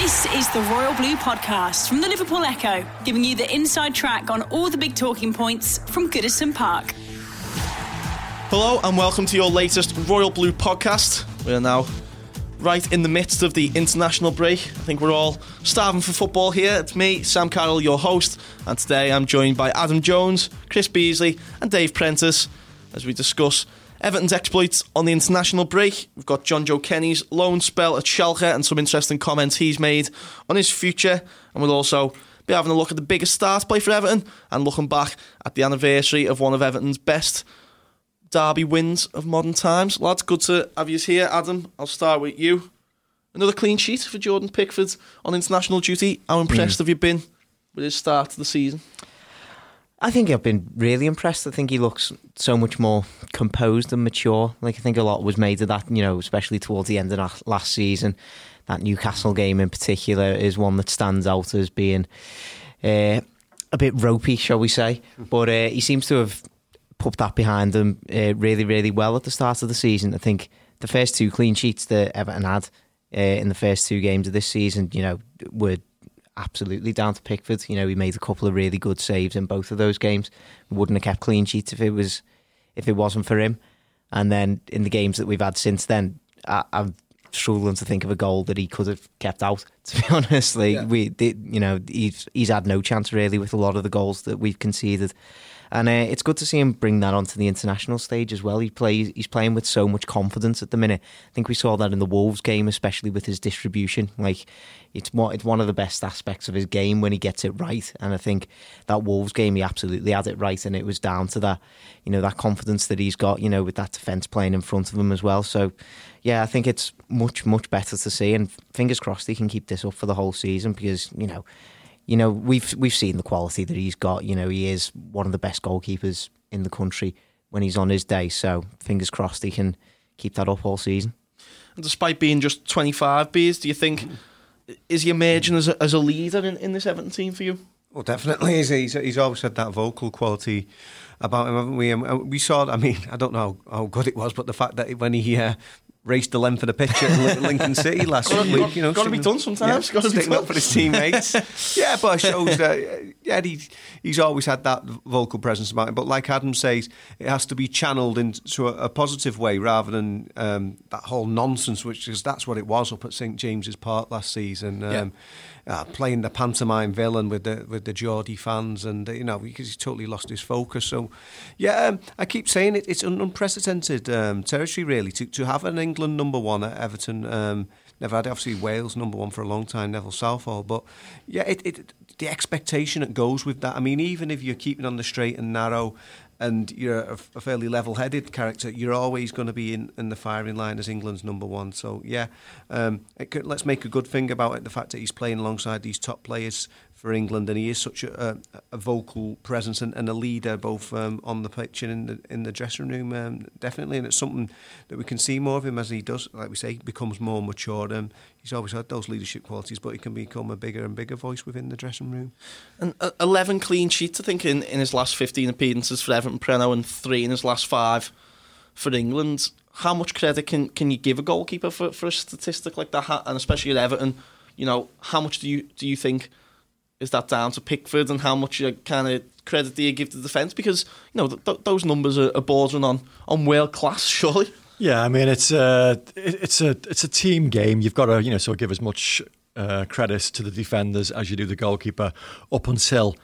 This is the Royal Blue Podcast from the Liverpool Echo, giving you the inside track on all the big talking points from Goodison Park. Hello and welcome to your latest Royal Blue podcast. We are now right in the midst of the international break. I think we're all starving for football here. It's me, Sam Carroll, your host, and today I'm joined by Adam Jones, Chris Beesley, and Dave Prentice as we discuss Everton's exploits on the international break. We've got Jonjoe Kenny's loan spell at Schalke and some interesting comments he's made on his future. And we'll also be having a look at the biggest start play for Everton and looking back at the anniversary of one of Everton's best derby wins of modern times. Lads, good to have you here. Adam, I'll start with you. Another clean sheet for Jordan Pickford on international duty. How impressed mm. have you been with his start to the season? I think I've been really impressed. I think he looks so much more composed and mature. Like I think a lot was made of that, you know, especially towards the end of last season. That Newcastle game in particular is one that stands out as being uh, a bit ropey, shall we say? But uh, he seems to have put that behind him uh, really, really well at the start of the season. I think the first two clean sheets that Everton had uh, in the first two games of this season, you know, were absolutely down to Pickford. You know, he made a couple of really good saves in both of those games. Wouldn't have kept clean sheets if it was if it wasn't for him. And then in the games that we've had since then, I, am struggling to think of a goal that he could have kept out. To be honest, like yeah. we, you know, he's he's had no chance really with a lot of the goals that we've conceded and uh, it's good to see him bring that onto the international stage as well. He plays, he's playing with so much confidence at the minute. I think we saw that in the Wolves game, especially with his distribution. Like it's one, it's one of the best aspects of his game when he gets it right. And I think that Wolves game, he absolutely had it right, and it was down to that, you know, that confidence that he's got, you know, with that defence playing in front of him as well. So, yeah, I think it's much much better to see, and fingers crossed he can keep this up for the whole season because you know you know, we've we've seen the quality that he's got. You know, he is one of the best goalkeepers in the country when he's on his day. So fingers crossed he can keep that up all season. And despite being just 25 beers, do you think is he emerging as a, as a leader in, in this Everton team for you? Well, definitely. He's, he's, he's always had that vocal quality about him, haven't we? And we saw. I mean, I don't know how, good it was, but the fact that when he uh, raced the length of the pitch at Lincoln City last week. You know, got to be done sometimes. Yeah, got to be up for his teammates. yeah, but it shows that yeah, he, he's always had that vocal presence about him. But like Adam says, it has to be channeled into a, a positive way rather than um, that whole nonsense, which is that's what it was up at St James's Park last season. Um, yeah uh, playing the pantomime villain with the with the Geordie fans, and you know because he's totally lost his focus. So, yeah, um, I keep saying it. It's an unprecedented um, territory, really, to to have an England number one at Everton. Never had obviously Wales number one for a long time, Neville Southall, but yeah, it, it the expectation that goes with that. I mean, even if you're keeping on the straight and narrow and you're a, a fairly level-headed character, you're always going to be in, in the firing line as England's number one. So yeah, um, could, let's make a good thing about it. The fact that he's playing alongside these top players for England, and he is such a, a vocal presence and, and, a leader both um, on the pitch and in the in the dressing room. Um, definitely, and it's something that we can see more of him as he does, like we say, becomes more mature. Um, he's always had those leadership qualities, but he can become a bigger and bigger voice within the dressing room. And uh, eleven clean sheets, I think, in, in his last fifteen appearances for Everton, Prenno, and three in his last five for England. How much credit can, can you give a goalkeeper for, for a statistic like that, and especially at Everton? You know, how much do you do you think? Is that down to Pickford and how much kind of credit do you give the defence? Because you know th- th- those numbers are, are bordering on on world class, surely. Yeah, I mean it's a it's a it's a team game. You've got to you know sort of give as much uh, credit to the defenders as you do the goalkeeper up until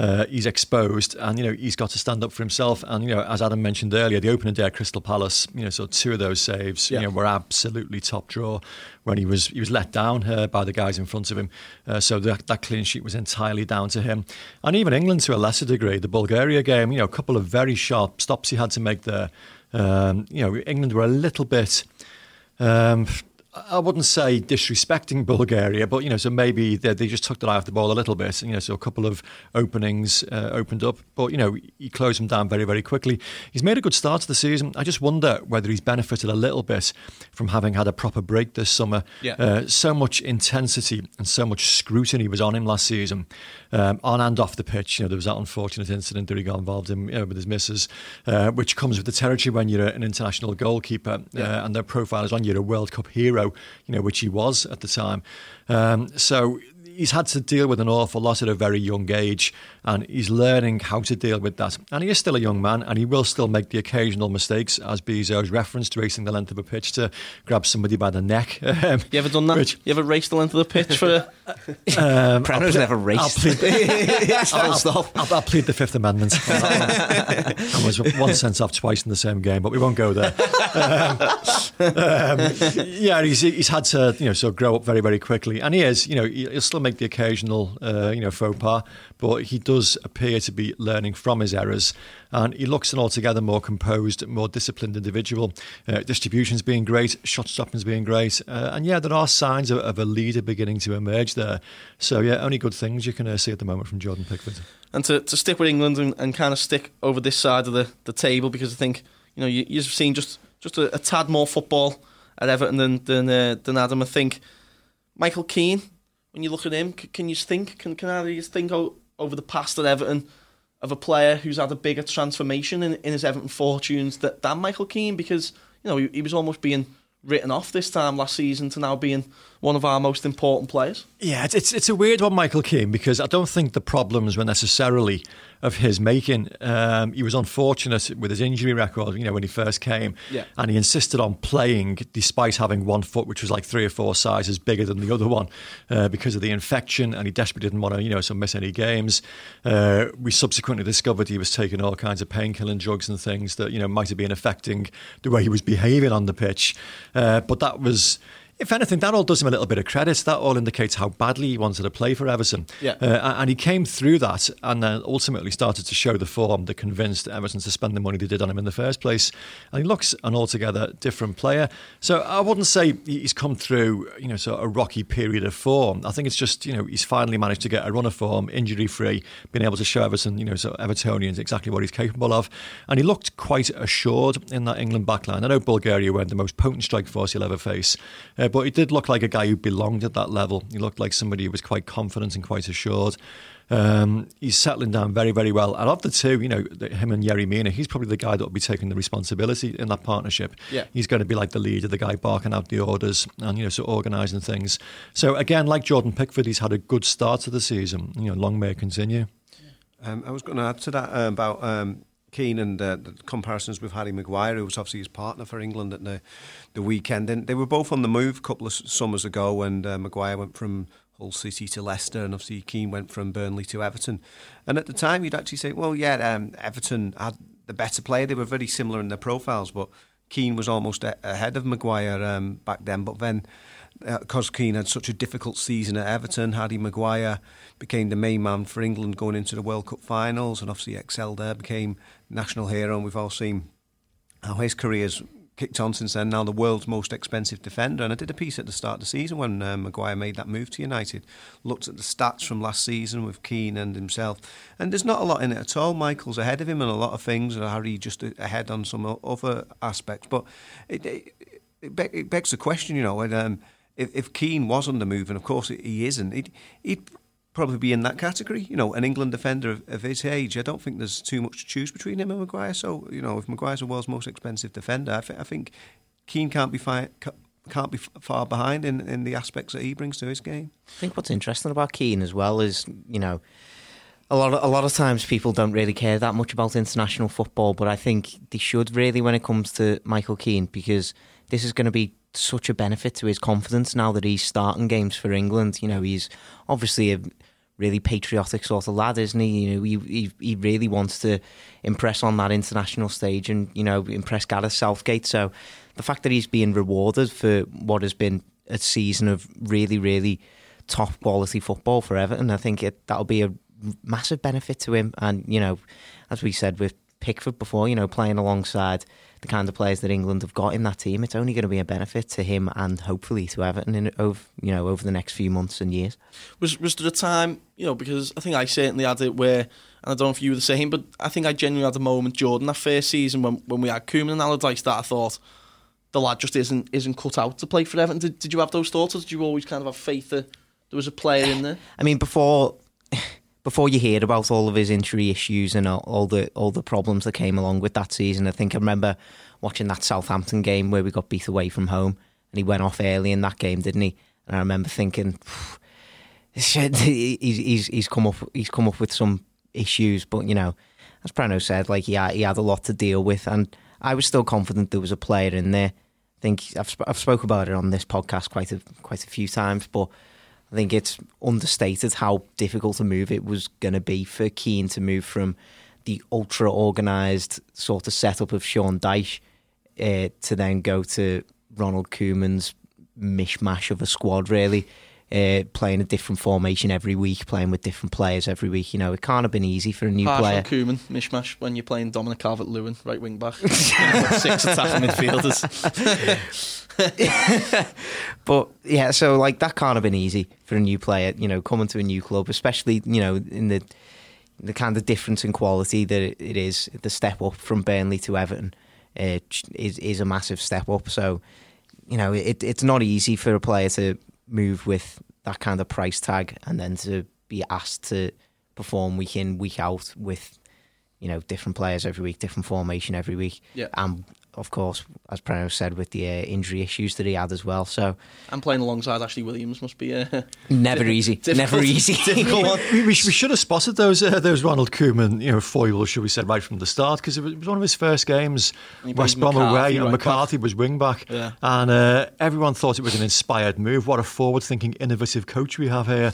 uh, he's exposed, and you know he's got to stand up for himself. And you know, as Adam mentioned earlier, the opening day at Crystal Palace, you know, so two of those saves, yeah. you know, were absolutely top draw when he was he was let down uh, by the guys in front of him. Uh, so that, that clean sheet was entirely down to him, and even England to a lesser degree. The Bulgaria game, you know, a couple of very sharp stops he had to make there. Um, you know, England were a little bit. Um, I wouldn't say disrespecting Bulgaria, but you know, so maybe they, they just took the eye off the ball a little bit. You know, so a couple of openings uh, opened up, but you know, he closed them down very, very quickly. He's made a good start to the season. I just wonder whether he's benefited a little bit from having had a proper break this summer. Yeah. Uh, so much intensity and so much scrutiny was on him last season, um, on and off the pitch. You know, there was that unfortunate incident that he got involved in you know, with his missus, uh, which comes with the territory when you're an international goalkeeper yeah. Uh, and their profile is on. You're a World Cup hero hero, you know, which he was at the time. Um, so he's had to deal with an awful lot at a very young age, and he's learning how to deal with that. And he is still a young man, and he will still make the occasional mistakes, as Beezo's referenced, racing the length of a pitch to grab somebody by the neck. Um, you ever done that? Which, you ever raced the length of the pitch for? A... um, Prenno's never raced. I'll plead, I'll, I'll, I'll, I'll plead the Fifth Amendment. I was one sense off twice in the same game, but we won't go there. Um, um, yeah, he's, he's had to you know sort of grow up very very quickly, and he is you know he'll still make the occasional uh, you know faux pas, but he does appear to be learning from his errors, and he looks an altogether more composed, more disciplined individual. Uh, distribution's being great, shot stopping's being great, uh, and yeah, there are signs of, of, a leader beginning to emerge there. So yeah, only good things you can uh, see at the moment from Jordan Pickford. And to, to stick with England and, and kind of stick over this side of the, the table because I think you know you, you've seen just just a, a tad more football at Everton than than, uh, than Adam. I think Michael Keane. When you look at him, can you think? Can can either think over the past at Everton of a player who's had a bigger transformation in, in his Everton fortunes that, than Michael Keane? Because you know he, he was almost being written off this time last season to now being one of our most important players. Yeah, it's it's a weird one, Michael Keane, because I don't think the problems were necessarily of his making. Um, he was unfortunate with his injury record, you know, when he first came, yeah. and he insisted on playing despite having one foot which was like three or four sizes bigger than the other one uh, because of the infection, and he desperately didn't want to, you know, so miss any games. Uh, we subsequently discovered he was taking all kinds of painkilling drugs and things that you know might have been affecting the way he was behaving on the pitch, uh, but that was if anything, that all does him a little bit of credit. That all indicates how badly he wanted to play for Everton. Yeah. Uh, and he came through that and then ultimately started to show the form that convinced Everton to spend the money they did on him in the first place. And he looks an altogether different player. So I wouldn't say he's come through, you know, sort of a rocky period of form. I think it's just, you know, he's finally managed to get a run of form, injury free, being able to show Everton, you know, so Evertonians exactly what he's capable of. And he looked quite assured in that England backline. I know Bulgaria weren't the most potent strike force you'll ever face. Uh, but he did look like a guy who belonged at that level. He looked like somebody who was quite confident and quite assured. Um, he's settling down very, very well. And of the two, you know, him and Yerry Mina, he's probably the guy that will be taking the responsibility in that partnership. Yeah. He's going to be like the leader, the guy barking out the orders and, you know, so organising things. So, again, like Jordan Pickford, he's had a good start to the season. You know, long may it continue. Um, I was going to add to that uh, about um, Keane and uh, the comparisons with Harry Maguire, who was obviously his partner for England at the the weekend. And they were both on the move a couple of summers ago, and uh, Maguire went from Hull City to Leicester, and obviously Keane went from Burnley to Everton. And at the time, you'd actually say, well, yeah, um, Everton had the better player. They were very similar in their profiles, but Keane was almost a- ahead of Maguire um, back then. But then, uh, had such a difficult season at Everton, Harry Maguire became the main man for England going into the World Cup finals, and obviously excelled there, became national hero, and we've all seen how his career's kicked on since then. Now the world's most expensive defender, and I did a piece at the start of the season when uh, Maguire made that move to United. Looked at the stats from last season with Keane and himself, and there's not a lot in it at all. Michael's ahead of him in a lot of things, and Harry just ahead on some other aspects. But it, it, it begs the question, you know, and, um, if, if Keane was on the move, and of course he isn't, he'd, he'd probably be in that category. You know, an England defender of, of, his age, I don't think there's too much to choose between him and Maguire. So, you know, if Maguire's the world's most expensive defender, I, th- I think Keane can't be fi- can't be far behind in, in the aspects that he brings to his game. I think what's interesting about Keane as well is, you know, a lot of, a lot of times people don't really care that much about international football, but I think they should really when it comes to Michael Keane because this is going to be such a benefit to his confidence now that he's starting games for England. You know, he's obviously a really patriotic sort of lad, isn't he? You know, he, he he really wants to impress on that international stage and you know impress Gareth Southgate. So the fact that he's being rewarded for what has been a season of really really top quality football for Everton, I think it, that'll be a massive benefit to him. And you know, as we said with Pickford before, you know, playing alongside the kind of players that England have got in that team, it's only going to be a benefit to him and hopefully to Everton in over you know over the next few months and years. Was was there a time you know because I think I certainly had it where and I don't know if you were the same, but I think I genuinely had a moment, Jordan, that first season when when we had Koeman and Allardyce that I thought the lad just isn't isn't cut out to play for Everton. Did, did you have those thoughts, or did you always kind of have faith that there was a player in there? I mean, before before you hear about all of his injury issues and all, all, the all the problems that came along with that season, I think I remember watching that Southampton game where we got beat away from home. and he went off early in that game, didn't he? And I remember thinking, he's he's he's come up he's come up with some issues, but you know, as Prenno said, like he had, he had a lot to deal with, and I was still confident there was a player in there. I think I've sp- I've spoke about it on this podcast quite a quite a few times, but I think it's understated how difficult a move it was going to be for Keane to move from the ultra organised sort of setup of Sean Dyche uh, to then go to Ronald Koeman's mishmash of a squad, really. Uh, playing a different formation every week, playing with different players every week. You know, it can't have been easy for a new Partial player. Koeman mishmash when you're playing Dominic Calvert-Lewin right wing back. six attacking midfielders. But yeah, so like that can't have been easy for a new player, you know, coming to a new club, especially you know in the the kind of difference in quality that it, it is. The step up from Burnley to Everton uh, is is a massive step up. So you know, it, it's not easy for a player to move with that kind of price tag and then to be asked to perform week in week out with you know different players every week, different formation every week, Yeah. and of course, as Prenno said, with the uh, injury issues that he had as well. So And playing alongside Ashley Williams must be uh, never easy, difficult- never easy. We, we, we should have spotted those uh, those Ronald Koeman you know foibles, should we say, right from the start because it, was- it was one of his first games. he West played Brom away, McCarthy and right McCarthy was wing back, Yeah. and uh, everyone thought it was an inspired move. What a forward-thinking, innovative coach we have here.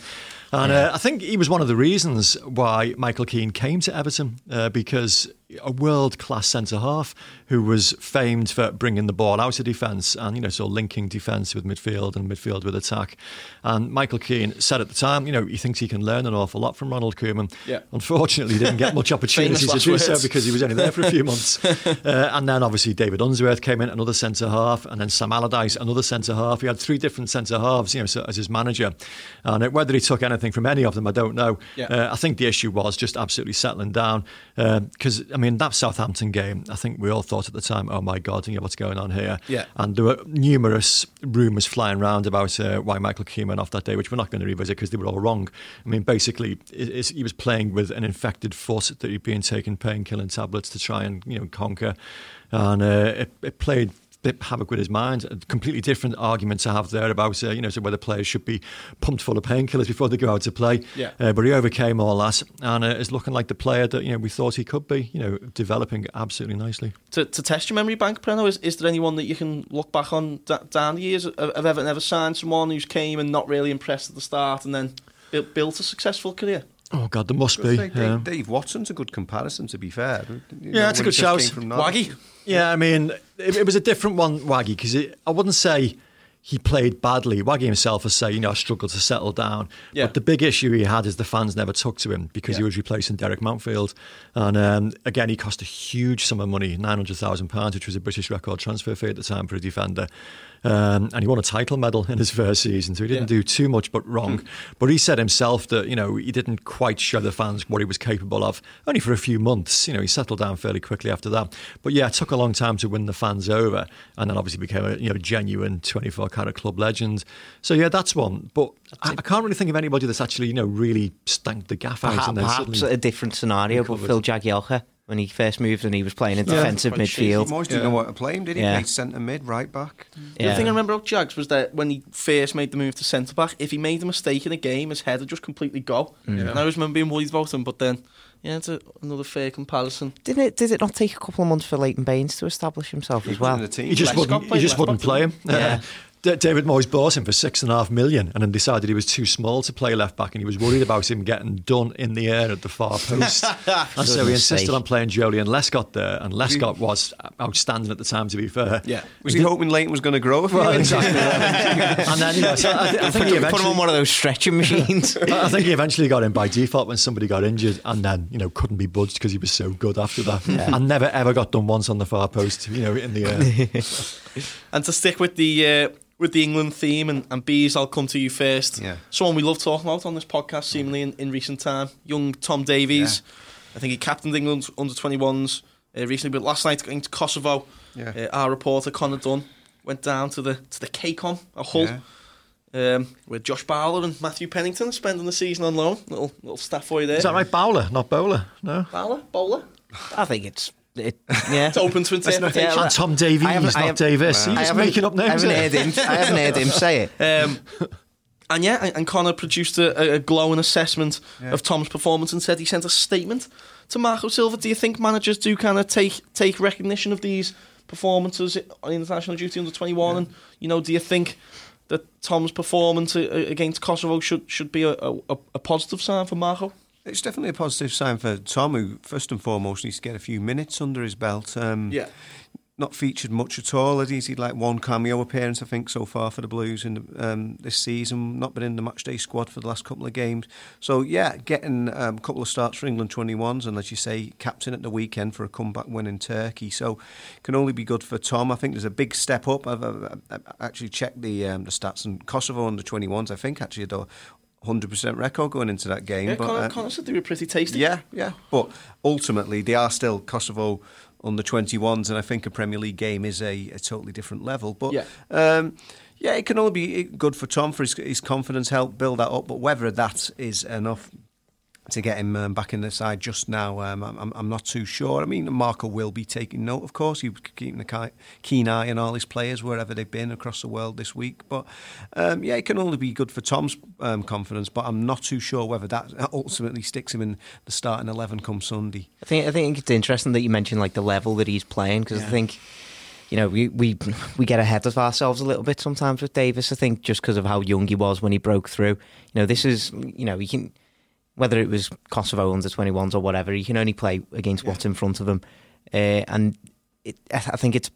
And uh, I think he was one of the reasons why Michael Keane came to Everton uh, because a world-class centre half who was famed for bringing the ball out of defence and you know so linking defence with midfield and midfield with attack. And Michael Keane said at the time, you know, he thinks he can learn an awful lot from Ronald Koeman. Yeah. Unfortunately, he didn't get much opportunity to do so because he was only there for a few months. Uh, and then obviously David Unsworth came in, another centre half, and then Sam Allardyce, another centre half. He had three different centre halves, you know, so, as his manager. And uh, whether he took anything from any of them, I don't know. Yeah. Uh, I think the issue was just absolutely settling down because I mean that Southampton game. I think we all thought at the time, oh my god, you know what's going on here. Yeah. And there were numerous rumours flying around about uh, why Michael Keane went off that day, which we're not going to revisit because they were all wrong. I mean, basically, he was playing with an infected foot that he'd been taking painkilling tablets to try and you know conquer, and uh, it, it played bit havoc with his mind. A completely different argument to have there about uh, you know so whether players should be pumped full of painkillers before they go out to play. Yeah. Uh, but he overcame all that and uh, is looking like the player that you know we thought he could be. You know, developing absolutely nicely. to, to test your memory bank, Prenno, is, is there anyone that you can look back on da- down the years? Have have ever never signed someone who's came and not really impressed at the start and then built, built a successful career? Oh God, there must be. think Dave, Um, Dave Watson's a good comparison, to be fair. You Yeah, it's a good he just shout. came from Norwich. Waggy? Yeah, I mean, it, it was a different one, Waggy, because I wouldn't say he played badly. Waggy himself has said, you know, I struggled to settle down. Yeah. But the big issue he had is the fans never took to him because he was replacing Derek Mountfield. And um, again, he cost a huge sum of money, £900,000, which was a British record transfer fee at the time for a defender. Um, and he won a title medal in his first season, so he didn't Yeah. do too much but wrong. But he said himself that, you know, he didn't quite show the fans what he was capable of, only for a few months. You know, he settled down fairly quickly after that. But yeah, it took a long time to win the fans over, and then obviously became a you know genuine 24 carat club legend. So yeah, that's one. But I, I can't really think of anybody that's actually, you know, really stanked the gaff out Perhaps, and then perhaps a different scenario, but. Phil Jagielka when he first moved and he was playing in Yeah. defensive Quite shaky. midfield. Moyes didn't know what to play him, did he? Yeah. Played centre mid, right back. The other thing I remember about Jags was that when he first made the move to centre back, if he made a mistake in a game, his head would just completely go. Mm. And I always remember being worried about him, but then, yeah, it's a, another fair comparison. Didn't it? Did it not take a couple of months for Leighton Baines to establish himself as well? the team. He just Lescott wouldn't. He just left wouldn't play him. Yeah. D- David Moyes bought him for six and a half million, and then decided he was too small to play left back, and he was worried about him getting done in the air at the far post. and so he insisted sake. on playing Joleon Lescott there, and Lescott was outstanding at the time. To be fair, Yeah. Was he hoping Leighton was going to grow? a few Well, inches? exactly. and then you know, so I, thi- I think he Put him on one of those stretching machines. I I think he eventually got in by default when somebody got injured, and then you know couldn't be budged because he was so good after that, and never ever got done once on the far post, you know, in the air. And to stick with the uh, with the England theme, and, and Bees, I'll come to you first. Yeah. Someone we love talking about on this podcast, seemingly in, in recent time, young Tom Davies. Yeah. I think he captained England under 21s uh, recently, but last night going to Kosovo, Yeah. uh, our reporter Connor Dunn went down to the to the KCOM, a Hull, Yeah. um, with Josh Bowler and Matthew Pennington spending the season on loan. Little little staff for you there. Is that right, Bowler, not Bowler? No. Bowler, bowler. I think it's it, yeah. It's open to interpretation. Yeah, And Tom Davies, I haven't- not I have- Davis. I He's just haven't- making up I haven't heard him. I haven't heard him say it. Um, and yeah, and, and Connor produced a, a glowing assessment of Tom's performance and said he sent a statement to Marco Silva. Do you think managers do kind of take take recognition of these performances on international duty under twenty one? And you know, do you think that Tom's performance a- a- against Kosovo should should be a, a, a positive sign for Marco? It's definitely a positive sign for Tom, who first and foremost needs to get a few minutes under his belt. Um, not featured much at all. He's had like one cameo appearance, I think, so far for the Blues in the, um, this season. Not been in the matchday squad for the last couple of games. So yeah, getting um, a couple of starts for England 21s, and as you say, captain at the weekend for a comeback win in Turkey. So can only be good for Tom. I think there's a big step up. I've, I've, I've actually checked the um, the stats and Kosovo under 21s. I think actually a 100% record going into that game. Yeah, but, Connor, uh, they were pretty tasty. yeah, yeah. But ultimately, they are still Kosovo under 21s, and I think a Premier League game is a, a totally different level. But Yeah. um, yeah, it can only be good for Tom for his, his confidence, help build that up. But whether that is enough to get him um, back in the side just now, um, I'm, I'm not too sure. I mean, Marco will be taking note, of course. He's keeping a keen eye on all his players wherever they've been across the world this week. But um, yeah, it can only be good for Tom's um, confidence. But I'm not too sure whether that ultimately sticks him in the starting eleven come Sunday. I think I think it's interesting that you mentioned like the level that he's playing because I think you know we, we we get ahead of ourselves a little bit sometimes with Davis. I think just because of how young he was when he broke through. You know, this is you know he can whether it was Kosovo under 21s or whatever, he can only play against what's in front of him, uh, and it, I I think it's.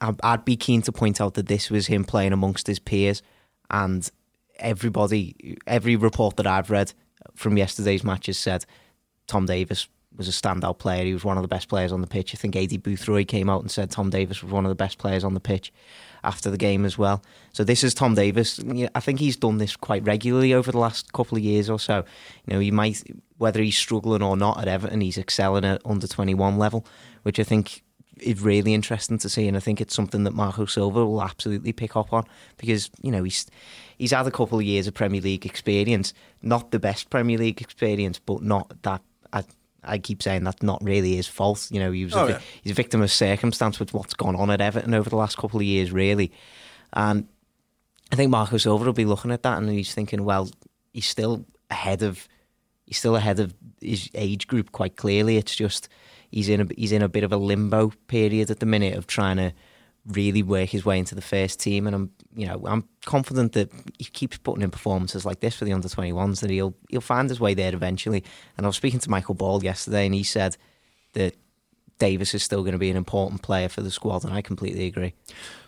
I'd I'd be keen to point out that this was him playing amongst his peers, and everybody, every report that I've read from yesterday's matches said Tom Davis was a standout player. He was one of the best players on the pitch. I think Aidy Boothroyd came out and said Tom Davis was one of the best players on the pitch after the game as well. So this is Tom Davis. I think he's done this quite regularly over the last couple of years or so. You know, he might whether he's struggling or not at Everton, he's excelling at under twenty one level, which I think is really interesting to see. And I think it's something that Marco Silva will absolutely pick up on because you know he's he's had a couple of years of Premier League experience, not the best Premier League experience, but not that. I, I keep saying that's not really his fault. You know, he was Oh, vi- yeah. he's a victim of circumstance with what's gone on at Everton over the last couple of years, really. And I think Marco Silva will be looking at that and he's thinking, well, he's still ahead of he's still ahead of his age group quite clearly. It's just he's in a he's in a bit of a limbo period at the minute of trying to really work his way into the first team. And I'm you know I'm confident that he keeps putting in performances like this for the under 21s that he'll he'll find his way there eventually. And I was speaking to Michael Ball yesterday and he said that Davis is still going to be an important player for the squad, and I completely agree.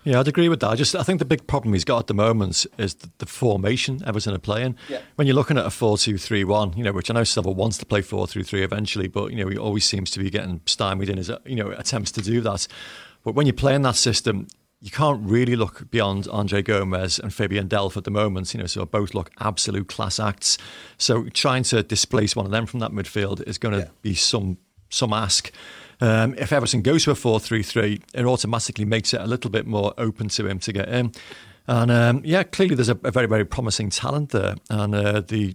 Yeah, I'd agree with that. I just I think the big problem he's got at the moment is the, the formation Everton are playing. Yeah. When you're looking at a 4-2-3-1, you know, which I know Silva wants to play 4-3-3 eventually, but you know, he always seems to be getting stymied in his you know attempts to do that. But when you're playing that system, you can't really look beyond Andre Gomes and Fabian Delph at the moment. You know, so both look absolute class acts. So trying to displace one of them from that midfield is going to Yeah. be some some ask. Um, if Everton goes to a 4 3 3, it automatically makes it a little bit more open to him to get in. And um, yeah, clearly there's a, a very, very promising talent there. And uh, the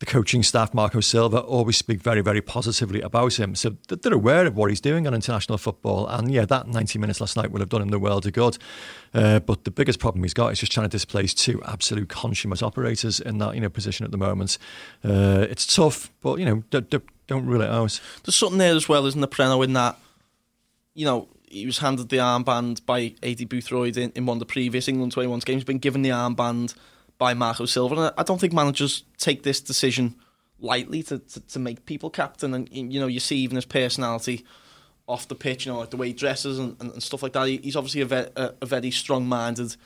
the coaching staff, Marco Silva, always speak very, very positively about him. So they're aware of what he's doing on international football. And yeah, that 90 minutes last night will have done him the world of good. Uh, but the biggest problem he's got is just trying to displace two absolute consummate operators in that you know position at the moment. Uh, it's tough, but you know, d- d- don't rule it out. There's something there as well, isn't there, Prenno, in that, you know, he was handed the armband by Aidy Boothroyd in, in one of the previous England 21s games, been given the armband by Marco Silva. And I- don't think managers take this decision lightly to, to, to make people captain. And, you know, you see even his personality off the pitch, you know, like the way he dresses and, and, and stuff like that. He, he's obviously a, ve- a, a very strong minded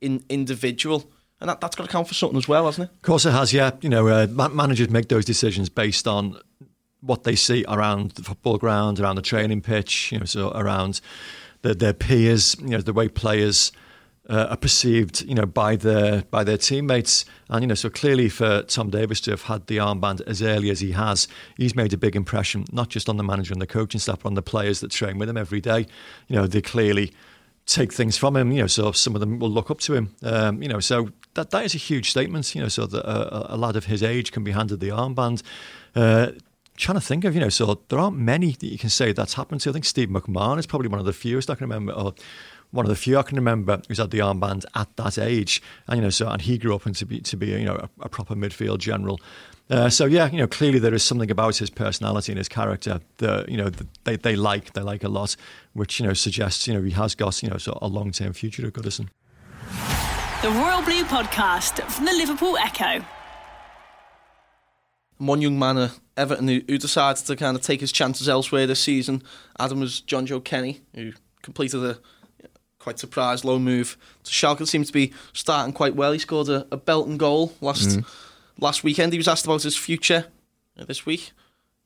in, individual. And that, that's got to count for something as well, hasn't it? Of course, it has. Yeah, you know, uh, ma- managers make those decisions based on what they see around the football ground, around the training pitch. You know, so around the, their peers. You know, the way players uh, are perceived. You know, by their by their teammates. And you know, so clearly for Tom Davis to have had the armband as early as he has, he's made a big impression, not just on the manager and the coaching staff, but on the players that train with him every day. You know, they clearly take things from him. You know, so some of them will look up to him. Um, you know, so that that is a huge statement. You know, so that a, lad of his age can be handed the armband. Uh, trying to think of, you know, so there aren't many that you can say that's happened to. I think Steve McMahon is probably one of the fewest I can remember, or one of the few I can remember who's had the armband at that age. And, you know, so, and he grew up into be, to be, you know, a, a proper midfield general. Uh, so yeah, you know, clearly there is something about his personality and his character that you know they, they like they like a lot, which you know suggests you know he has got you know sort of a long term future at Goodison. The Royal Blue Podcast from the Liverpool Echo. One young man at Everton who, who decided to kind of take his chances elsewhere this season, Adam was Jonjoe Kenny, who completed a quite surprised Low move to Schalke. Seems to be starting quite well. He scored a, a Belton goal last mm. last weekend. He was asked about his future this week.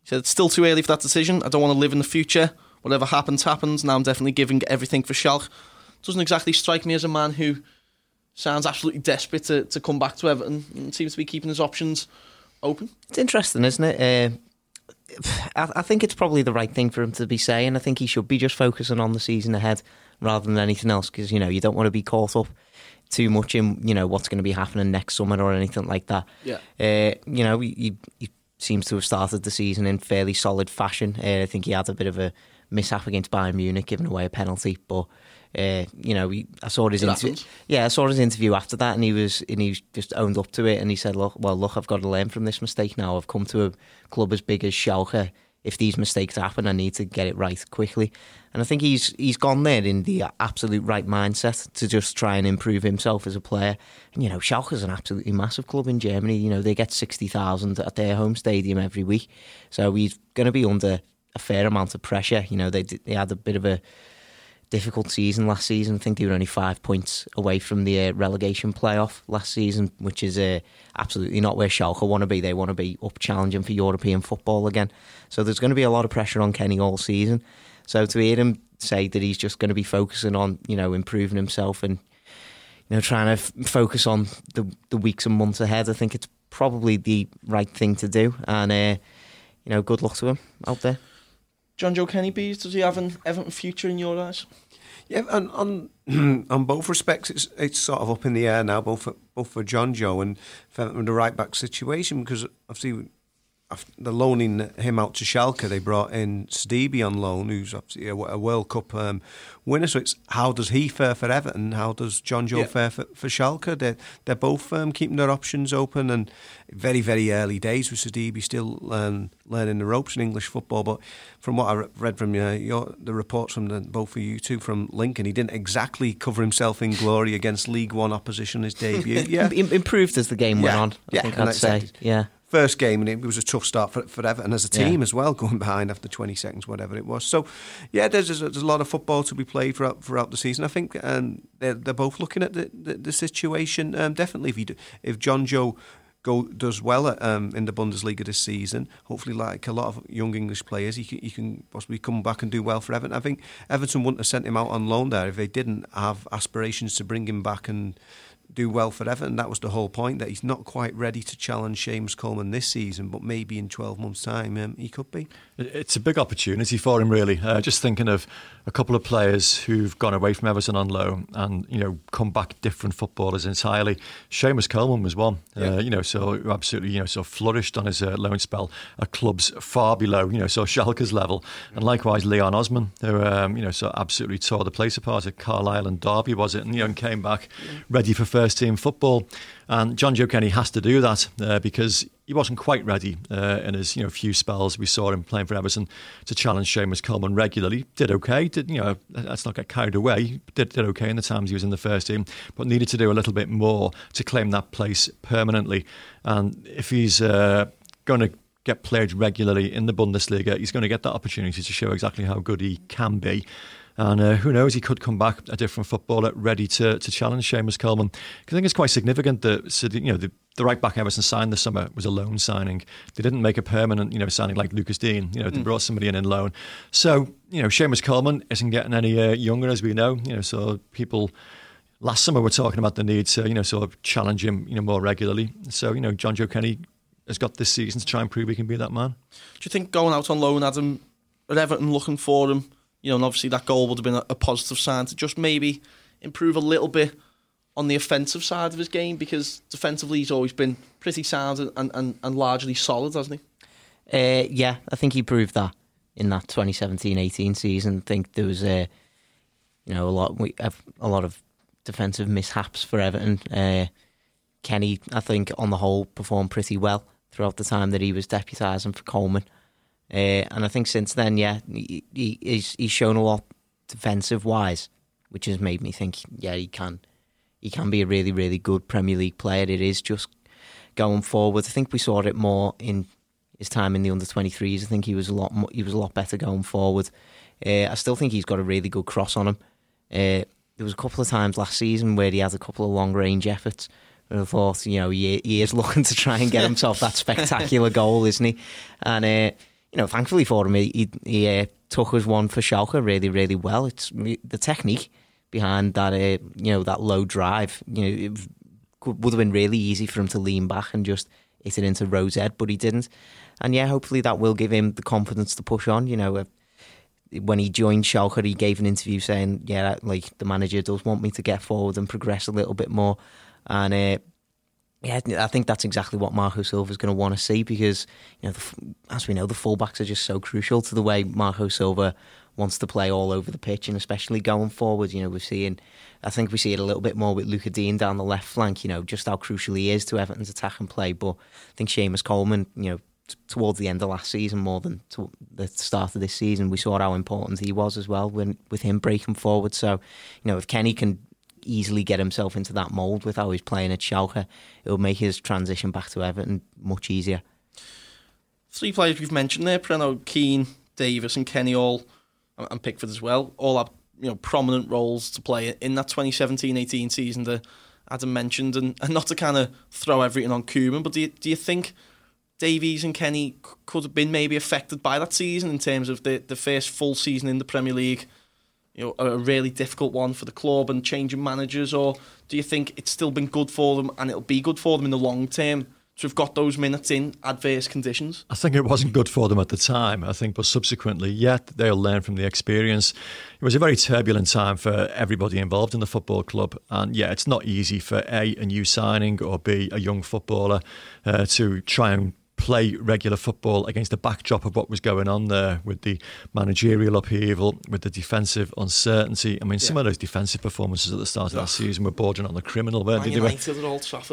He said it's still too early for that decision. I don't want to live in the future. Whatever happens, happens. Now I'm definitely giving everything for Schalke. Doesn't exactly strike me as a man who sounds absolutely desperate to, to come back to Everton and seems to be keeping his options open. It's interesting, isn't it? Uh, I, I, think it's probably the right thing for him to be saying. I think he should be just focusing on the season ahead rather than anything else because you know you don't want to be caught up too much in you know what's going to be happening next summer or anything like that. Yeah. Uh, you know, he, he, seems to have started the season in fairly solid fashion. Uh, I think he had a bit of a mishap against Bayern Munich, giving away a penalty, but uh, you know, he, I saw his interview. Yeah, I saw his interview after that, and he was and he just owned up to it, and he said, "Look, well, look, I've got to learn from this mistake now. I've come to a club as big as Schalke. If these mistakes happen, I need to get it right quickly." And I think he's he's gone there in the absolute right mindset to just try and improve himself as a player. And you know, Schalke is an absolutely massive club in Germany. You know, they get sixty thousand at their home stadium every week, so he's going to be under a fair amount of pressure. You know, they they had a bit of a difficult season last season. I think they were only five points away from the uh, relegation playoff last season, which is uh, absolutely not where Schalke want to be. They want to be up challenging for European football again. So there's going to be a lot of pressure on Kenny all season. So to hear him say that he's just going to be focusing on you know improving himself and you know trying to f- focus on the the weeks and months ahead, I think it's probably the right thing to do. And uh, you know, good luck to him out there. Jonjoe Kenny Bees, does he have an Everton future in your eyes? Yeah, and on on both respects, it's it's sort of up in the air now, both for both for Jonjoe and for the right back situation because obviously the loaning him out to Schalke, they brought in Sidibe on loan, who's obviously a, a World Cup um, winner. So it's how does he fare for Everton? How does Jonjoe yeah. fare for, for Schalke? They're, they're both um, keeping their options open and very, very early days with Sidibe still um, learning the ropes in English football. But from what I read from uh, your, the reports from the, both of you two from Lincoln, he didn't exactly cover himself in glory against League One opposition his debut. Yeah, improved as the game went on. I yeah, think I'd say. Yeah first game, and it was a tough start for, for Everton as a team yeah. as well, going behind after 20 seconds, whatever it was. So, yeah, there's, there's a lot of football to be played throughout, throughout the season. I think um, they're, they're both looking at the, the, the situation. Um, definitely, if, you do, if Jonjoe go does well at, um, in the Bundesliga this season, hopefully, like a lot of young English players, he can, he can possibly come back and do well for Everton. I think Everton wouldn't have sent him out on loan there if they didn't have aspirations to bring him back and do well for Everton. That was the whole point that he's not quite ready to challenge Seamus Coleman this season, but maybe in 12 months' time um, he could be. It's a big opportunity for him, really. Uh, just thinking of a couple of players who've gone away from Everton on loan and you know come back different footballers entirely. Seamus Coleman was one, uh, yeah. uh, you know, so absolutely you know so flourished on his uh, loan spell at clubs far below you know so Schalke's level, and likewise Leon Osman, who um, you know so absolutely tore the place apart at Carlisle and Derby, was it, and you know came back ready for first team football. And Jonjoe Kenny has to do that uh, because he wasn't quite ready uh, in his you know few spells. We saw him playing for Everton to challenge Seamus Coleman regularly. Did okay. Did you know? Let's not get carried away. Did did okay in the times he was in the first team, but needed to do a little bit more to claim that place permanently. And if he's uh, going to get played regularly in the Bundesliga, he's going to get that opportunity to show exactly how good he can be. And uh, who knows, he could come back a different footballer ready to, to challenge Seamus Coleman. I think it's quite significant that you know the, the right back Everton signed this summer was a loan signing. They didn't make a permanent you know signing like Lucas Digne. You know they mm. brought somebody in in loan. So you know Seamus Coleman isn't getting any uh, younger as we know. You know so people last summer were talking about the need to you know sort of challenge him you know more regularly. So you know Jonjoe Kenny has got this season to try and prove he can be that man. Do you think going out on loan, Adam, at Everton looking for him? You know, and obviously that goal would have been a, a positive sign to just maybe improve a little bit on the offensive side of his game because defensively he's always been pretty sound and, and, and largely solid, hasn't he? Uh, yeah, I think he proved that in that 2017-18 season. I think there was a, you know, a lot we have a lot of defensive mishaps for Everton. Uh, Kenny, I think, on the whole, performed pretty well throughout the time that he was deputising for Coleman. Uh, and I think since then, yeah, he, he, he's, he's shown a lot defensive wise, which has made me think, yeah, he can he can be a really, really good Premier League player. It is just going forward. I think we saw it more in his time in the under 23s. I think he was a lot more, he was a lot better going forward. Uh, I still think he's got a really good cross on him. Uh, there was a couple of times last season where he had a couple of long range efforts. And I thought, you know, he, he is looking to try and get himself that spectacular goal, isn't he? And uh, you know, thankfully for him, he, he uh, took his one for Schalke really, really well. It's the technique behind that, uh, you know, that low drive. You know, it would have been really easy for him to lean back and just hit it into Rose Ed, but he didn't. And yeah, hopefully that will give him the confidence to push on. You know, uh, when he joined Schalke, he gave an interview saying, "Yeah, like the manager does want me to get forward and progress a little bit more." And uh, yeah, I think that's exactly what Marco Silva is going to want to see because you know, the, as we know, the fullbacks are just so crucial to the way Marco Silva wants to play all over the pitch, and especially going forward. You know, we're seeing, I think we see it a little bit more with Lucas Digne down the left flank. You know, just how crucial he is to Everton's attack and play. But I think Seamus Coleman, you know, t- towards the end of last season more than the start of this season, we saw how important he was as well when with him breaking forward. So, you know, if Kenny can easily get himself into that mould with how he's playing at Schalke, it will make his transition back to Everton much easier. Three players we've mentioned there, Prenno, Keane, Davis and Kenny all and Pickford as well, all have you know prominent roles to play in that 2017-18 season that Adam mentioned, and, and not to kind of throw everything on Koeman, but do you, do you think Davies and Kenny could have been maybe affected by that season in terms of the, the first full season in the Premier League? You know, a really difficult one for the club and changing managers, or do you think it's still been good for them and it'll be good for them in the long term to have got those minutes in adverse conditions? I think it wasn't good for them at the time, I think, but subsequently, yet they'll learn from the experience. It was a very turbulent time for everybody involved in the football club. And yeah, it's not easy for A, a new signing, or B, a young footballer uh, to try and play regular football against the backdrop of what was going on there with the managerial upheaval, with the defensive uncertainty. I mean, yeah. some of those defensive performances at the start of that season were bordering on the criminal. Weren't they? They were,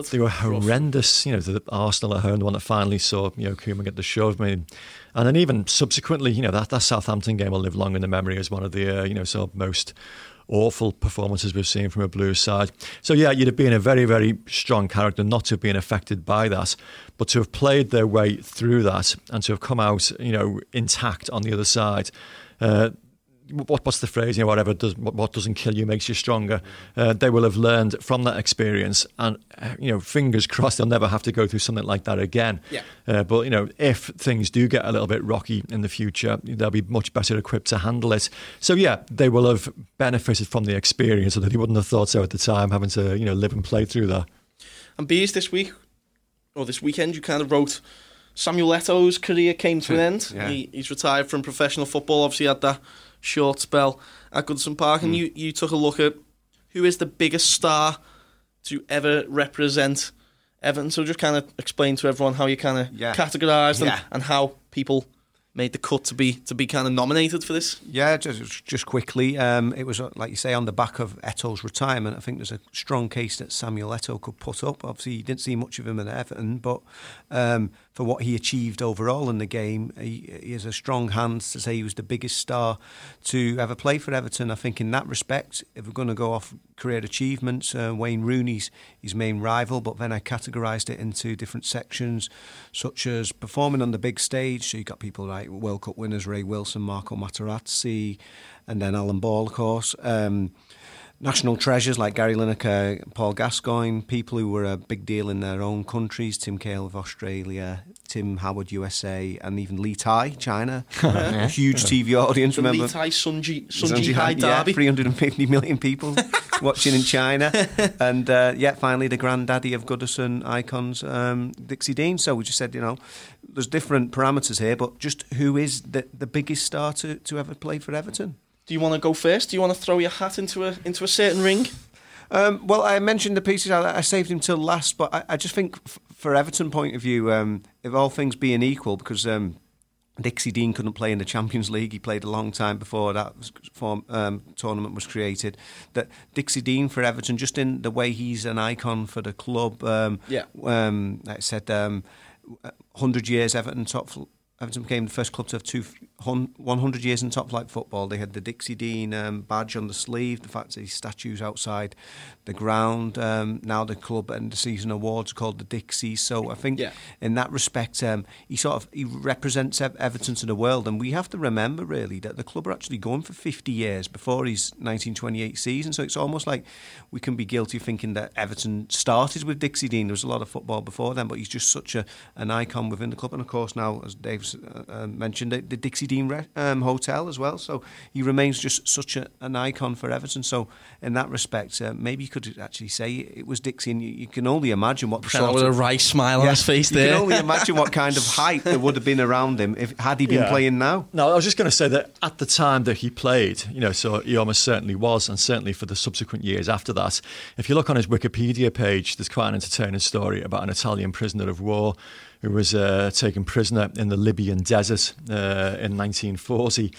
they were horrendous. You know, the Arsenal at home, the one that finally saw you know Koeman get the shove. I mean, and then even subsequently, you know, that, that Southampton game will live long in the memory as one of the uh, you know sort of most awful performances we've seen from a blue side. So yeah, you'd have been a very, very strong character not to have been affected by that, but to have played their way through that and to have come out, you know, intact on the other side. Uh, what, what's the phrase? You know, whatever does what, what doesn't kill you makes you stronger. Uh, they will have learned from that experience, and uh, you know, fingers crossed they'll never have to go through something like that again. Yeah. Uh, but you know, if things do get a little bit rocky in the future, they'll be much better equipped to handle it. So yeah, they will have benefited from the experience, although they wouldn't have thought so at the time, having to you know live and play through that. And Bees this week or this weekend, you kind of wrote. Samuel Eto's career came to an end. Yeah. He, he's retired from professional football. Obviously, had that short spell at Goodison Park, and Hmm. you, you took a look at who is the biggest star to ever represent Everton. So just kind of explain to everyone how you kind of Yeah. categorised and, Yeah. and how people made the cut to be to be kind of nominated for this. Yeah, just just quickly, um, it was like you say on the back of Eto's retirement. I think there's a strong case that Samuel Eto'o could put up. Obviously, you didn't see much of him at Everton, but um, for what he achieved overall in the game, he, he has a strong hand to say he was the biggest star to ever play for Everton. I think in that respect, if we're going to go off career achievements, uh, Wayne Rooney's his main rival, but then I categorised it into different sections, such as performing on the big stage. So you got people like World Cup winners Ray Wilson, Marco Materazzi, and then Alan Ball, of course. Um, national treasures like Gary Lineker, Paul Gascoigne, people who were a big deal in their own countries, Tim Cahill of Australia, Tim Howard USA, and even Li Tie, China. A huge TV audience, The remember? Li Tie Sunji Sunji Sun Jihai yeah, Derby. 350 million people watching in China. And uh, yeah, finally, the granddaddy of Goodison icons, um, Dixie Dean. So we just said, you know, there's different parameters here, but just who is the, the biggest star to, to ever play for Everton? Do you want to go first? Do you want to throw your hat into a into a certain ring? Um, well, I mentioned the pieces. I, I saved him till last, but I, I just think, f- for Everton point of view, um, if all things being equal, because um, Dixie Dean couldn't play in the Champions League. He played a long time before that form, um, tournament was created. That Dixie Dean for Everton, just in the way he's an icon for the club. Um, Yeah. Um, like I said, um, 100 years Everton top. Everton became the first club to have two, 100 years in top flight football. They had the Dixie Dean um, badge on the sleeve, the fact that his statues outside the ground. Um, now the club and the season awards are called the Dixies. So I think Yeah. in that respect, um, he sort of he represents Everton to the world, and we have to remember really that the club are actually going for 50 years before his 1928 season. So it's almost like we can be guilty of thinking that Everton started with Dixie Dean. There was a lot of football before then, but he's just such a an icon within the club, and of course now, as Dave's uh, uh, mentioned, the, the Dixie Dean re- um, Hotel as well. So he remains just such a, an icon for Everton. So in that respect, uh, maybe you could actually say it was Dixie, and you, you can only imagine what Pretend sort with a of right smile on his face you there. can only imagine what kind of hype there would have been around him if had he been Yeah. playing now. No, I was just going to say that at the time that he played, you know, so he almost certainly was, and certainly for the subsequent years after that. If you look on his Wikipedia page, there's quite an entertaining story about an Italian prisoner of war who was uh, taken prisoner in the Libyan desert uh, in 1940.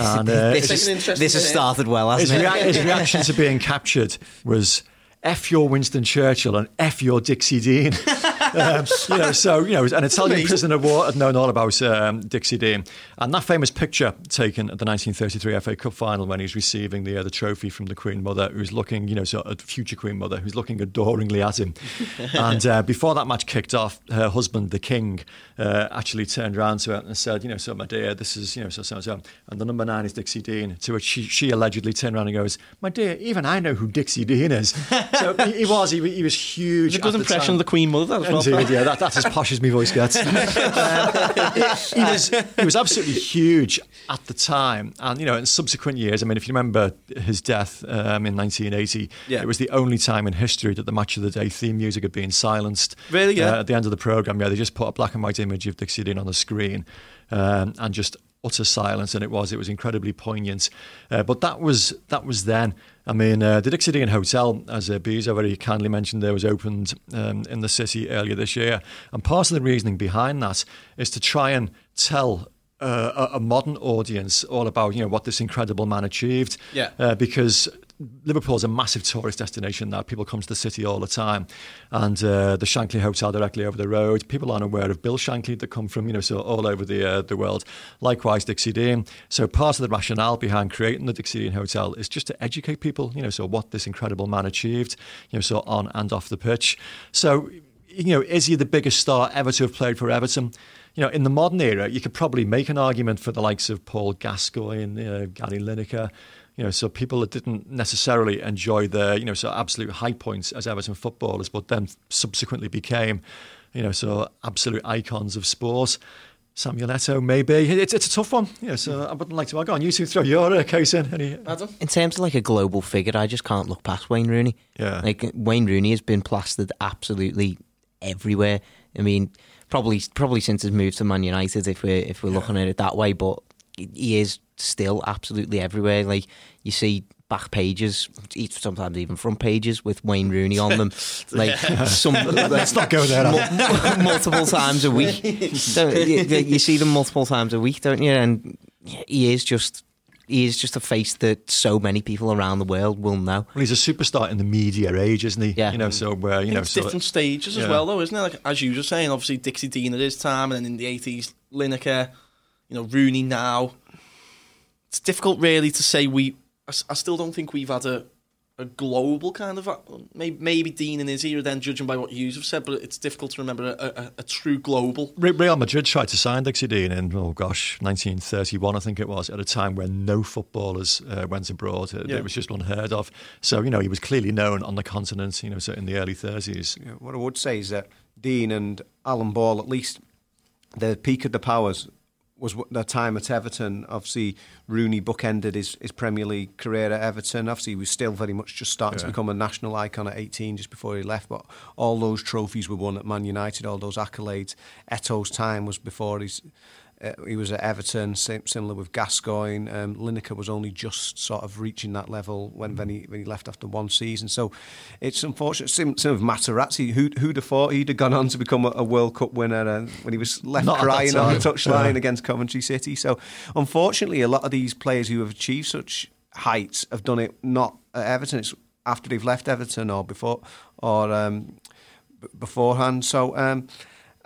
and, uh, this, It's is, this has started well, hasn't it? rea- his reaction to being captured was F your Winston Churchill and F your Dixie Dean. um, you know, so, you know, an Italian prisoner of war had known all about um, Dixie Dean. And that famous picture taken at the 1933 FA Cup final when he's receiving the, uh, the trophy from the Queen Mother, who's looking, you know, so a future Queen Mother, who's looking adoringly at him. and uh, before that match kicked off, her husband, the King, uh, actually turned around to her and said, you know, so my dear, this is, you know, so so and so. And the number nine is Dixie Dean. To which she, she allegedly turned around and goes, my dear, even I know who Dixie Dean is. so he, he was, he, he was huge. It's a good impression time. of the Queen Mother. That was Indeed, yeah, that, that's as posh as my voice gets. Um, he, was, he was absolutely huge at the time, and you know, in subsequent years. I mean, if you remember his death um, in 1980, Yeah. it was the only time in history that the Match of the Day theme music had been silenced. Really, yeah? Uh, at the end of the program, yeah, they just put a black and white image of Dixie Dean on the screen, um, and just utter silence, and it was it was incredibly poignant. Uh, but that was that was then. I mean, uh, the Dixie Dean Hotel, as uh, Bezo very kindly mentioned, there was opened um, in the city earlier this year, and part of the reasoning behind that is to try and tell. Uh, a, a modern audience all about you know what this incredible man achieved Yeah. uh, because Liverpool's a massive tourist destination now. People come to the city all the time, and uh, the Shankly Hotel directly over the road. People aren't aware of Bill Shankly that come from you know so all over the uh, the world. Likewise, Dixie Dean. So part of the rationale behind creating the Dixie Dean Hotel is just to educate people, you know, so what this incredible man achieved, you know, so on and off the pitch. So you know, is he the biggest star ever to have played for Everton? You know, in the modern era, you could probably make an argument for the likes of Paul Gascoigne, uh, Gary Lineker. You know, so people that didn't necessarily enjoy their, you know, so absolute high points as Everton footballers, but then subsequently became, you know, so absolute icons of sport. Samuel Eto'o, maybe. It's, it's a tough one. Yeah, so I wouldn't like to argue on. You two throw your uh, case in. Any, Adam? In terms of like a global figure, I just can't look past Wayne Rooney. Yeah. Like Wayne Rooney has been plastered absolutely everywhere. I mean, probably probably since his move to Man United, if we're if we're looking at it that way, but he is still absolutely everywhere. Like you see back pages, sometimes even front pages with Wayne Rooney on them. Like some, let's not go there, Mul- multiple times a week. Don't- you, you see them multiple times a week, don't you? And he is just he is just a face that so many people around the world will know. well, he's a superstar in the media age, isn't he? Yeah. You know, so where, you know, it's so different stages as well, though, isn't it? Like as you were saying, obviously Dixie Dean at his time, and then in the eighties, Lineker, you know, Rooney now. It's difficult, really, to say we. I still don't think we've had a, a global kind of maybe, maybe Dean in his era, then judging by what you have said, but it's difficult to remember a, a, a true global. Real Madrid tried to sign Dixie Dean in, oh gosh, 1931, I think it was, at a time when no footballers uh, went abroad. It, Yeah. it was just unheard of. So, you know, he was clearly known on the continent, you know, so in the early 30s. Yeah, what I would say is that Dean and Alan Ball, at least the peak of the powers, was their time at Everton. Obviously, Rooney bookended his, his Premier League career at Everton. Obviously, he was still very much just starting to become a national icon at 18, just before he left. But all those trophies were won at Man United, all those accolades. Eto's time was before his uh, he was at Everton, same, similar with Gascoigne. Um, Lineker was only just sort of reaching that level when, when, he, when he left after one season. So it's unfortunate. Same, same with Materazzi. Who, who'd have thought he'd have gone on to become a, a World Cup winner and when he was left Not crying on the touchline Yeah. against Coventry City. So unfortunately, a lot of these players who have achieved such heights have done it not at Everton. It's after they've left Everton or before or um, b- beforehand. So um,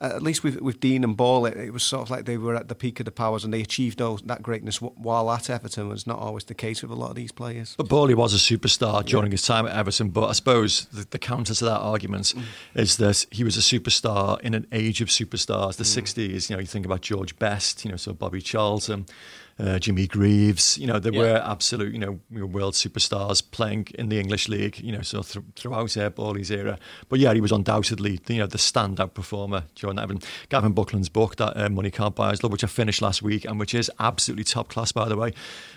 at least with with Dean and Ball, it, it was sort of like they were at the peak of the powers and they achieved those, that greatness while at Everton. Was not always the case with a lot of these players. But Bally was a superstar during his time at Everton. But I suppose the, the counter to that argument mm. is that he was a superstar in an age of superstars. The mm. 60s, you know, you think about George Best, you know, so Bobby Charlton, uh, Jimmy Greaves, you know, there Yeah. were absolute, you know, world superstars playing in the English league, you know, so th- throughout uh, Bally's era. But yeah, he was undoubtedly, you know, the standout performer during that. And Gavin Buckland's book, that uh, Money Can't Buy Us Love, which I finished last week and which is absolutely top class, by the way,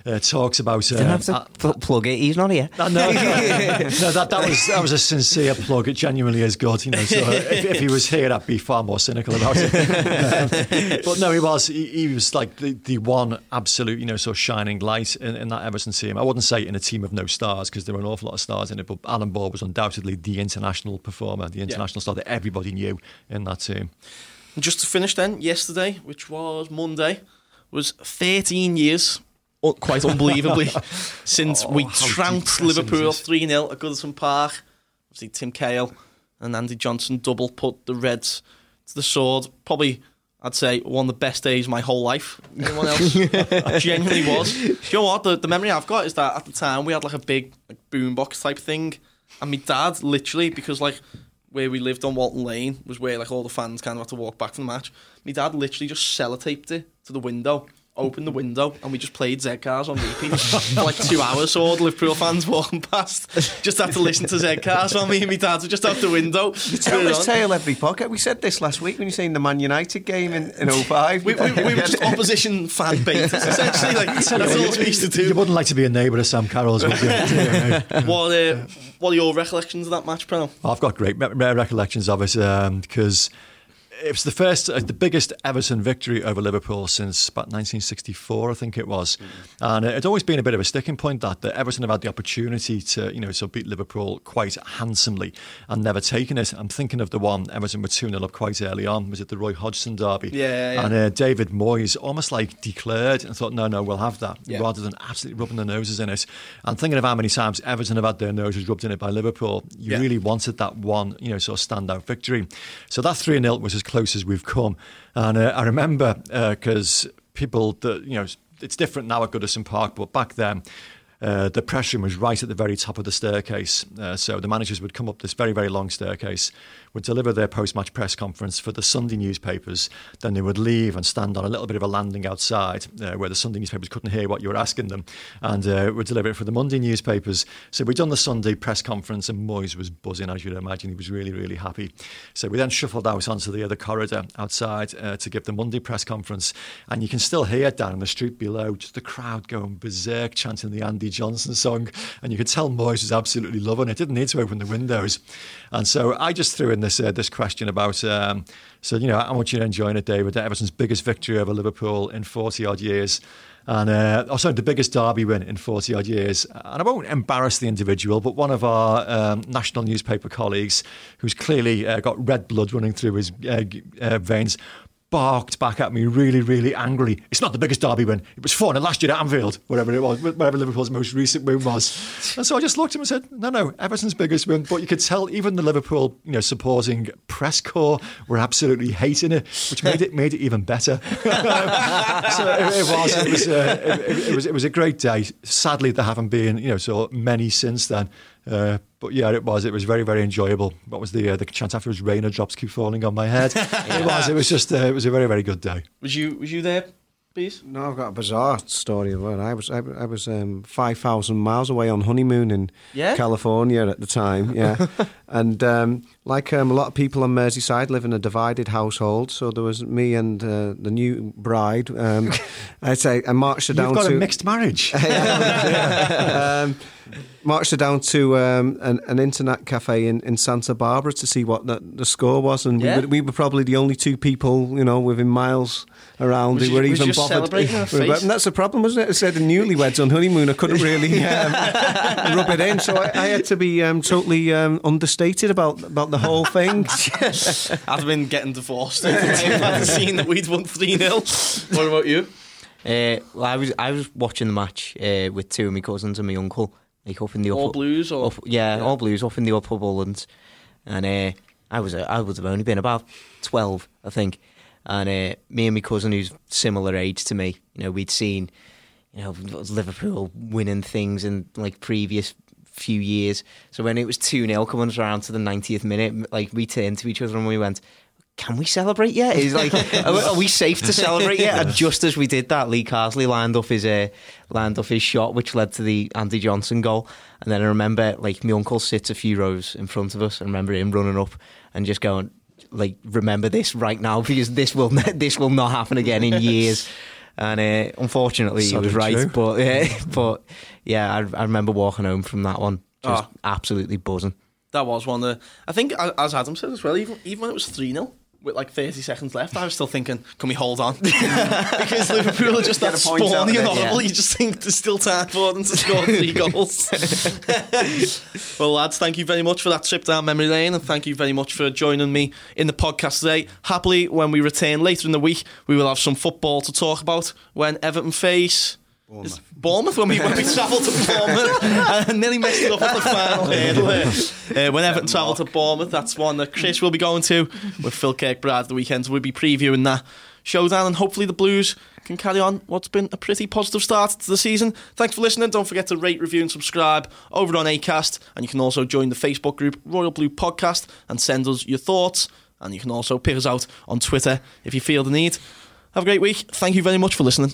uh, talks about. Uh, have to uh, pl- plug it. He's not here. no, no, no, that, that was that was a sincere plug. It genuinely is good, you know. So if, if he was here, I'd be far more cynical about it. but no, he was. He, he was like the, the one absolute, you know, sort of shining light in, in that Everton team. I wouldn't say in a team of no stars because there were an awful lot of stars in it. But Alan Ball was undoubtedly the international performer, the international star that everybody knew in that team. And just to finish then, yesterday, which was Monday, was 13 years, quite unbelievably, since oh, we trounced Liverpool this? 3 0 at Goodison Park. Obviously, Tim Cahill and Andy Johnson double put the Reds to the sword. Probably, I'd say, one of the best days of my whole life. Anyone else? I genuinely was. Do you know what? The, the memory I've got is that at the time we had like a big like, boombox type thing. And my dad, literally, because like where we lived on Walton Lane was where like all the fans kind of had to walk back from the match. My dad literally just sellotaped it to the window, opened the window, and we just played Z cars on repeat for like two hours. So all the Liverpool fans walking past just had to listen to Z cars while me and my dad were just out the window. Tell this tale every pocket. We said this last week when you saying the Man United game in, in 05. We, we, we were just opposition fan baiters, essentially. Like, that's all we used to You wouldn't like to be a neighbour of Sam Carroll's, would you? What, uh, what are your recollections of that match, Prenno? I've got great me- me- recollections of it because it was the first, uh, the biggest Everton victory over Liverpool since about 1964, I think it was, and uh, it's always been a bit of a sticking point that, that Everton have had the opportunity to, you know, so beat Liverpool quite handsomely and never taken it. I'm thinking of the one Everton were 2 0 up quite early on. Was it the Roy Hodgson derby? Yeah, yeah. And uh, David Moyes almost like declared and thought, no, no, we'll have that, Yeah. rather than absolutely rubbing their noses in it. And thinking of how many times Everton have had their noses rubbed in it by Liverpool, you Yeah. really wanted that one, you know, sort of standout victory. So that 3 0 was as close as we've come. And uh, I remember because people that, you know, it's different now at Goodison Park, but back then, uh, the press room was right at the very top of the staircase. Uh, so the managers would come up this very, very long staircase, would deliver their post match press conference for the Sunday newspapers. Then they would leave and stand on a little bit of a landing outside uh, where the Sunday newspapers couldn't hear what you were asking them and uh, would deliver it for the Monday newspapers. So we'd done the Sunday press conference and Moyes was buzzing, as you'd imagine. He was really, really happy. So we then shuffled out onto the other corridor outside uh, to give the Monday press conference. And you can still hear down in the street below just the crowd going berserk chanting the Andy Johnson song. And you could tell Moyes was absolutely loving it. Didn't need to open the windows. And so I just threw in this uh, this question about, um, so, you know, how much you're enjoying it, David? Everton's biggest victory over Liverpool in 40 odd years. And uh, also the biggest derby win in 40 odd years. And I won't embarrass the individual, but one of our um, national newspaper colleagues, who's clearly uh, got red blood running through his uh, uh, veins, barked back at me really, really angrily. It's not the biggest derby win. It was 4 0 last year at Anfield, whatever it was, whatever Liverpool's most recent win was. And so I just looked at him and said, no, no, Everton's biggest win. But you could tell even the Liverpool, you know, supporting press corps were absolutely hating it, which made it made it even better. so it, it was, it was, uh, it, it was, it was a great day. Sadly, there haven't been, you know, so many since then. Uh, but yeah, it was. It was very, very enjoyable. What was the uh, the chant after? Was rain or drops keep falling on my head. It was. It was just. Uh, it was a very, very good day. Was you was you there, Please? No, I've got a bizarre story of it. I was I, was um, five thousand miles away on honeymoon in Yeah? California at the time. Yeah, And um, like um, a lot of people on Merseyside live in a divided household, so there was me and uh, the new bride. Um, I'd say I marched her You've down got to a mixed marriage. um, marched her down to um, an, an internet cafe in, in Santa Barbara to see what the, the score was, and Yeah. we, were, we were probably the only two people, you know, within miles around Was who you- were was even bothered. her face? And that's the problem, wasn't it? It said the newlyweds on honeymoon. I couldn't really um, rub it in, so I, I had to be um, totally um, understated about about the whole thing. Yes. I've been getting divorced. I've seen that we'd won 3 0. What about you? Uh, well, I was I was watching the match uh, with two of my cousins and my uncle, like up in the All upper, blues or? up, yeah, all blues up in the upper Bullens, and uh, I was uh, I would have only been about twelve, I think, and uh, me and my cousin, who's similar age to me, you know, we'd seen, you know, Liverpool winning things in like previous few years. So when it was two 0 coming around to the ninetieth minute, like we turned to each other and we went. Can we celebrate yet? Is like, are, we- are we safe to celebrate yet? And just as we did that, Lee Carsley lined up his uh, lined up his shot, which led to the Andy Johnson goal. And then I remember, like, my uncle sits a few rows in front of us. I remember him running up and just going, like, remember this right now because this will this will not happen again in years. And uh, unfortunately, he was right. true. But uh, but yeah, I, I remember walking home from that one just Ah. absolutely buzzing. That was one of the. I think, as Adam said as well, even, even when it was 3 0, with like 30 seconds left, I was still thinking, can we hold on? because Liverpool are just that Get a point out spawny and horrible. yeah. You just think there's still time for them to score three goals. well, lads, thank you very much for that trip down memory lane, and thank you very much for joining me in the podcast today. Happily, when we return later in the week, we will have some football to talk about when Everton face. Bournemouth. Bournemouth when we when we travel to Bournemouth and nearly messed it up at the final hurdle. Uh, when Everton travel to Bournemouth, that's one that Chris will be going to with Phil Kirkbride the weekend. We'll be previewing that showdown and hopefully the Blues can carry on what's been a pretty positive start to the season. Thanks for listening. Don't forget to rate, review, and subscribe over on Acast, and you can also join the Facebook group Royal Blue Podcast and send us your thoughts. And you can also pick us out on Twitter if you feel the need. Have a great week. Thank you very much for listening.